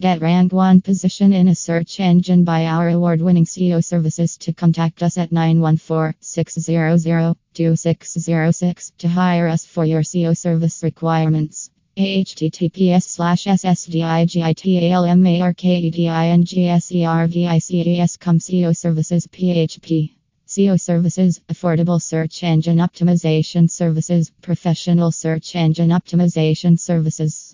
Get rank 1 position in a search engine by our award winning SEO services to contact us at 914 600 2606 to hire us for your SEO service requirements. Https slash ssdigitalmarketingservices com SEO services php SEO services affordable search engine optimization services professional search engine optimization services.